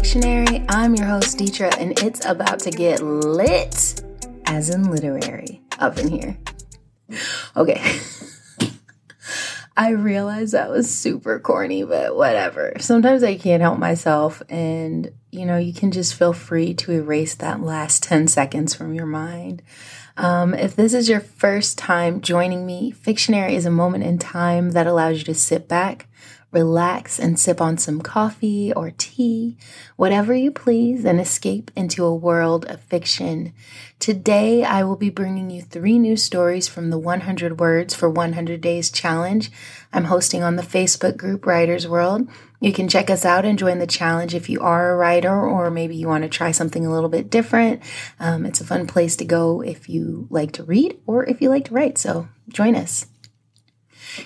Fictionary. I'm your host, Deetra, and it's about to get lit, as in literary, up in here. Okay. I realize that was super corny, but whatever. Sometimes I can't help myself, and you know, you can just feel free to erase that last 10 seconds from your mind. Um, if this is your first time joining me, Fictionary is a moment in time that allows you to sit back, relax, and sip on some coffee or tea, whatever you please, and escape into a world of fiction. Today, I will be bringing you three new stories from the 100 Words for 100 Days challenge I'm hosting on the Facebook group Writers World. You can check us out and join the challenge if you are a writer or maybe you want to try something a little bit different. Um, it's a fun place to go if you like to read or if you like to write. So join us.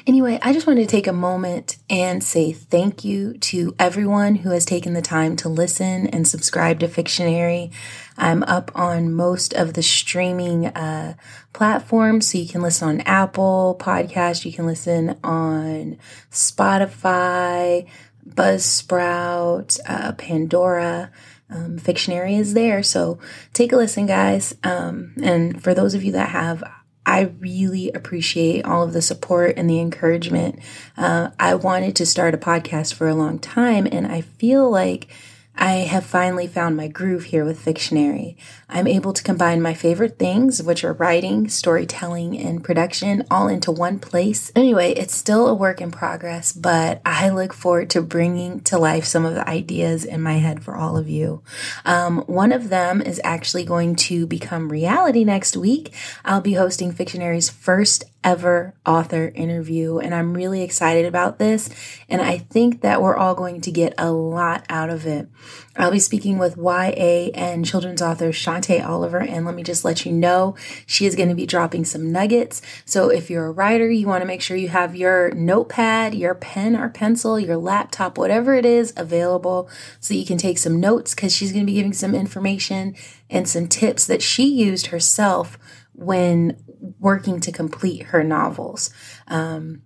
Anyway, I just wanted to take a moment and say thank you to everyone who has taken the time to listen and subscribe to Fictionary. I'm up on most of the streaming uh, platforms, so you can listen on Apple Podcast, you can listen on Spotify, Buzzsprout, uh, Pandora. Um, Fictionary is there, so take a listen, guys. Um, and for those of you that have, I really appreciate all of the support and the encouragement. Uh, I wanted to start a podcast for a long time, and I feel like I have finally found my groove here with Fictionary. I'm able to combine my favorite things, which are writing, storytelling, and production, all into one place. Anyway, it's still a work in progress, but I look forward to bringing to life some of the ideas in my head for all of you. Um, one of them is actually going to become reality next week. I'll be hosting Fictionary's first ever author interview. And I'm really excited about this. And I think that we're all going to get a lot out of it. I'll be speaking with YA and children's author Shantae Oliver. And let me just let you know, she is going to be dropping some nuggets. So if you're a writer, you want to make sure you have your notepad, your pen or pencil, your laptop, whatever it is available so you can take some notes because she's going to be giving some information and some tips that she used herself when working to complete her novels. Um,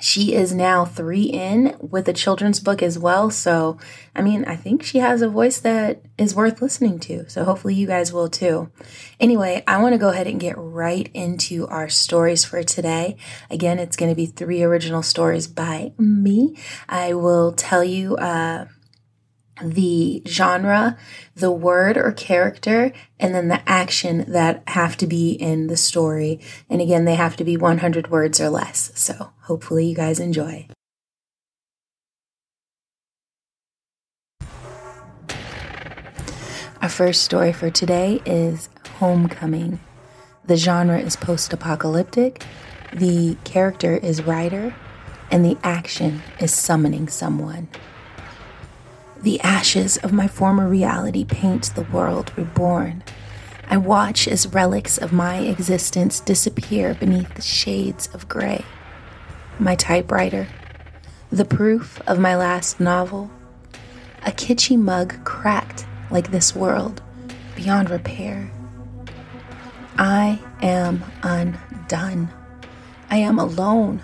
she is now three in with a children's book as well. So, I mean, I think she has a voice that is worth listening to. So, hopefully, you guys will too. Anyway, I want to go ahead and get right into our stories for today. Again, it's going to be three original stories by me. I will tell you, uh, the genre, the word or character, and then the action that have to be in the story. And again, they have to be 100 words or less. So hopefully you guys enjoy. Our first story for today is Homecoming. The genre is post apocalyptic, the character is writer, and the action is summoning someone. The ashes of my former reality paint the world reborn. I watch as relics of my existence disappear beneath the shades of gray. My typewriter, the proof of my last novel, a kitschy mug cracked like this world, beyond repair. I am undone. I am alone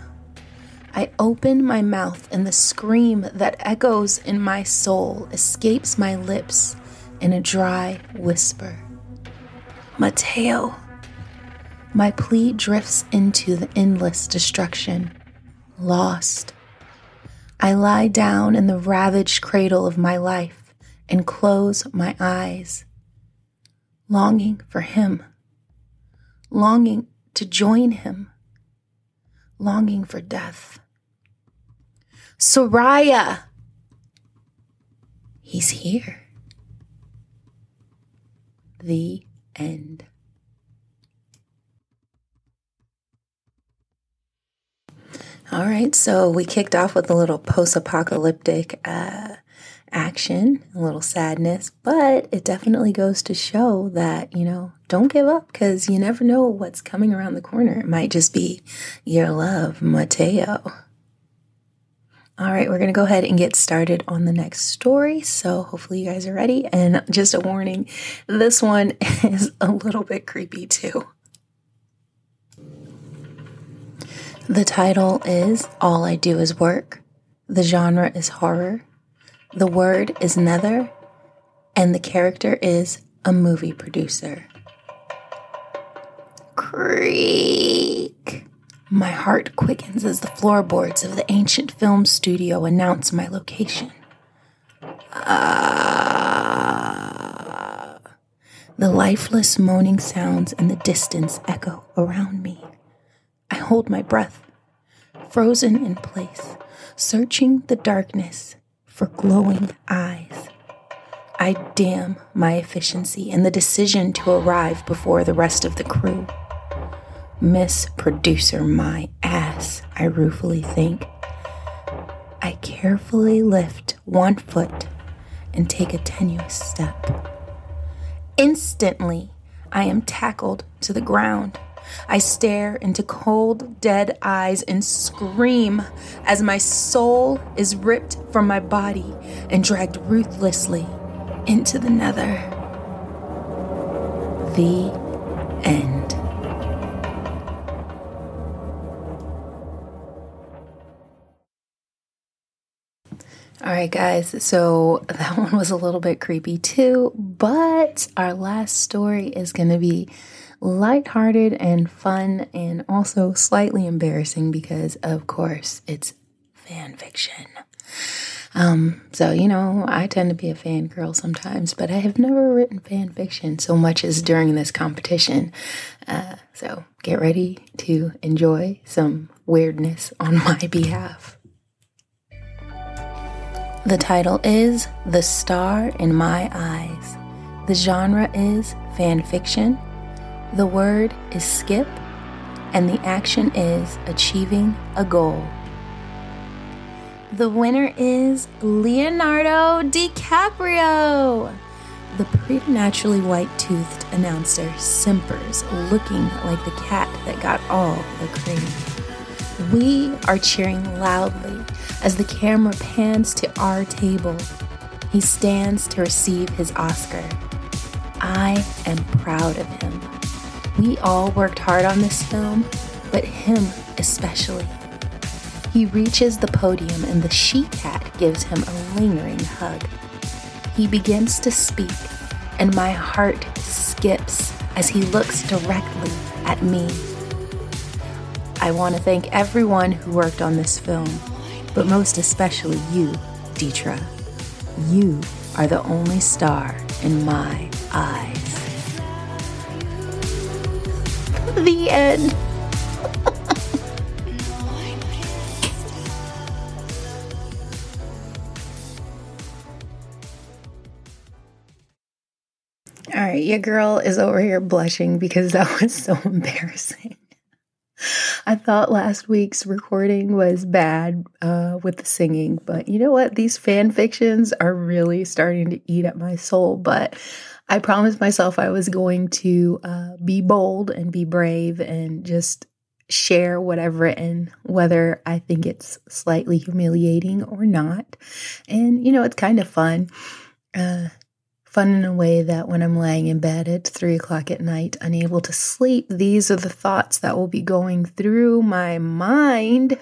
I open my mouth, and the scream that echoes in my soul escapes my lips in a dry whisper. Mateo. My plea drifts into the endless destruction. Lost. I lie down in the ravaged cradle of my life and close my eyes, longing for him, longing to join him, longing for death. Soraya. He's here. The end. All right, so we kicked off with a little post apocalyptic uh, action, a little sadness, but it definitely goes to show that, you know, don't give up because you never know what's coming around the corner. It might just be your love, Mateo. All right, we're going to go ahead and get started on the next story. So, hopefully, you guys are ready. And just a warning this one is a little bit creepy too. The title is All I Do Is Work. The genre is horror. The word is nether. and the character is a movie producer. Creak. My heart quickens as the floorboards of the ancient film studio announce my location. Ah. The lifeless moaning sounds in the distance echo around me. I hold my breath, frozen in place, searching the darkness for glowing eyes. I damn my efficiency and the decision to arrive before the rest of the crew. Miss Producer, my ass, I ruefully think. I carefully lift one foot and take a tenuous step. Instantly, I am tackled to the ground. I stare into cold, dead eyes and scream as my soul is ripped from my body and dragged ruthlessly into the nether. The end. All right, guys, so that one was a little bit creepy too, but our last story is going to be lighthearted and fun and also slightly embarrassing because, of course, it's fan fiction. Um, so, you know, I tend to be a fangirl sometimes, but I have never written fan fiction so much as during this competition. Uh, so get ready to enjoy some weirdness on my behalf. The title is The Star in My Eyes. The genre is fan fiction. The word is skip, and the action is achieving a goal. The winner is Leonardo DiCaprio. The preternaturally white toothed announcer simpers, looking like the cat that got all the cream. We are cheering loudly as the camera pans to our table. He stands to receive his Oscar. I am proud of him. We all worked hard on this film, but him especially. He reaches the podium and the she cat gives him a lingering hug. He begins to speak, and my heart skips as he looks directly at me. I want to thank everyone who worked on this film, but most especially you, Deetra. You are the only star in my eyes. the end. All right, your girl is over here blushing because that was so embarrassing. I thought last week's recording was bad uh, with the singing, but you know what? These fan fictions are really starting to eat at my soul. But I promised myself I was going to uh, be bold and be brave and just share whatever and whether I think it's slightly humiliating or not. And, you know, it's kind of fun. Uh, fun in a way that when I'm laying in bed at three o'clock at night, unable to sleep, these are the thoughts that will be going through my mind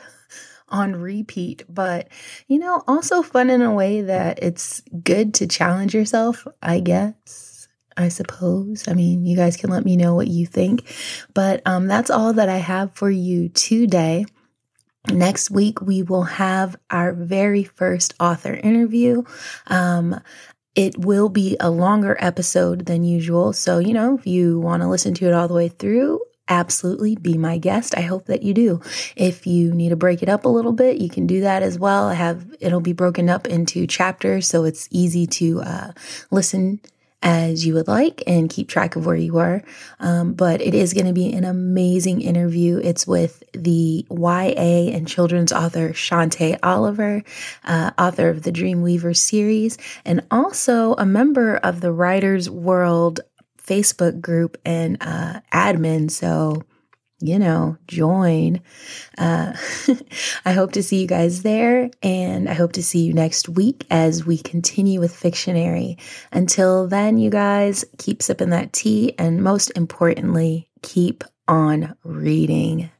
on repeat. But, you know, also fun in a way that it's good to challenge yourself, I guess. I suppose. I mean, you guys can let me know what you think. But um, that's all that I have for you today. Next week, we will have our very first author interview. Um, it will be a longer episode than usual. So, you know, if you want to listen to it all the way through, absolutely be my guest. I hope that you do. If you need to break it up a little bit, you can do that as well. I have it'll be broken up into chapters so it's easy to uh, listen as you would like and keep track of where you are. Um, but it is going to be an amazing interview. It's with the YA and children's author Shante Oliver, uh, author of the Dreamweaver series, and also a member of the Writers World Facebook group and uh, admin. So you know, join. Uh, I hope to see you guys there, and I hope to see you next week as we continue with Fictionary. Until then, you guys, keep sipping that tea, and most importantly, keep on reading.